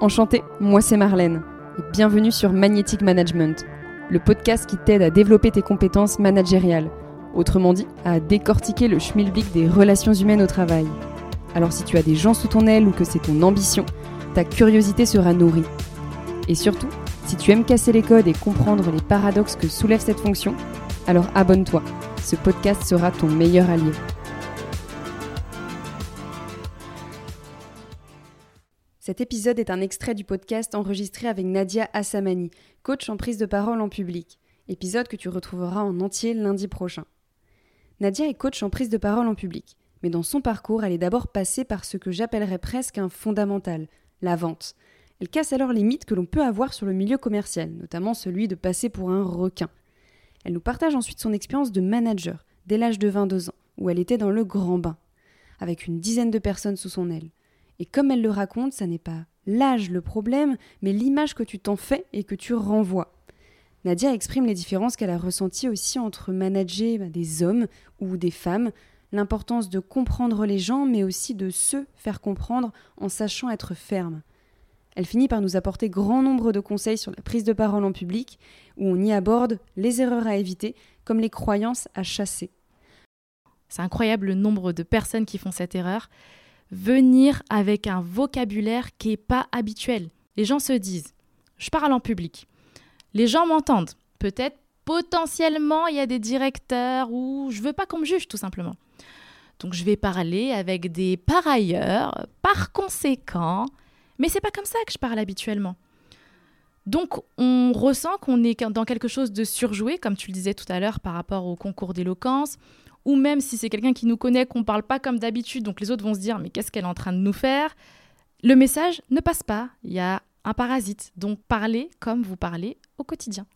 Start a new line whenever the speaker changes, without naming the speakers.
Enchantée, moi c'est Marlène et bienvenue sur Magnetic Management, le podcast qui t'aide à développer tes compétences managériales, autrement dit à décortiquer le schmilblick des relations humaines au travail. Alors si tu as des gens sous ton aile ou que c'est ton ambition, ta curiosité sera nourrie. Et surtout, si tu aimes casser les codes et comprendre les paradoxes que soulève cette fonction, alors abonne-toi, ce podcast sera ton meilleur allié. Cet épisode est un extrait du podcast enregistré avec Nadia Assamani, coach en prise de parole en public. Épisode que tu retrouveras en entier lundi prochain. Nadia est coach en prise de parole en public, mais dans son parcours, elle est d'abord passée par ce que j'appellerais presque un fondamental, la vente. Elle casse alors les mythes que l'on peut avoir sur le milieu commercial, notamment celui de passer pour un requin. Elle nous partage ensuite son expérience de manager, dès l'âge de 22 ans, où elle était dans le grand bain, avec une dizaine de personnes sous son aile. Et comme elle le raconte, ça n'est pas l'âge le problème, mais l'image que tu t'en fais et que tu renvoies. Nadia exprime les différences qu'elle a ressenties aussi entre manager bah, des hommes ou des femmes, l'importance de comprendre les gens, mais aussi de se faire comprendre en sachant être ferme. Elle finit par nous apporter grand nombre de conseils sur la prise de parole en public, où on y aborde les erreurs à éviter, comme les croyances à chasser.
C'est incroyable le nombre de personnes qui font cette erreur venir avec un vocabulaire qui n'est pas habituel. Les gens se disent, je parle en public. Les gens m'entendent. Peut-être potentiellement il y a des directeurs ou je veux pas qu'on me juge tout simplement. Donc je vais parler avec des par ailleurs, par conséquent, mais c'est pas comme ça que je parle habituellement. Donc on ressent qu'on est dans quelque chose de surjoué, comme tu le disais tout à l'heure par rapport au concours d'éloquence, ou même si c'est quelqu'un qui nous connaît, qu'on ne parle pas comme d'habitude, donc les autres vont se dire mais qu'est-ce qu'elle est en train de nous faire? Le message ne passe pas, il y a un parasite, donc parlez comme vous parlez au quotidien.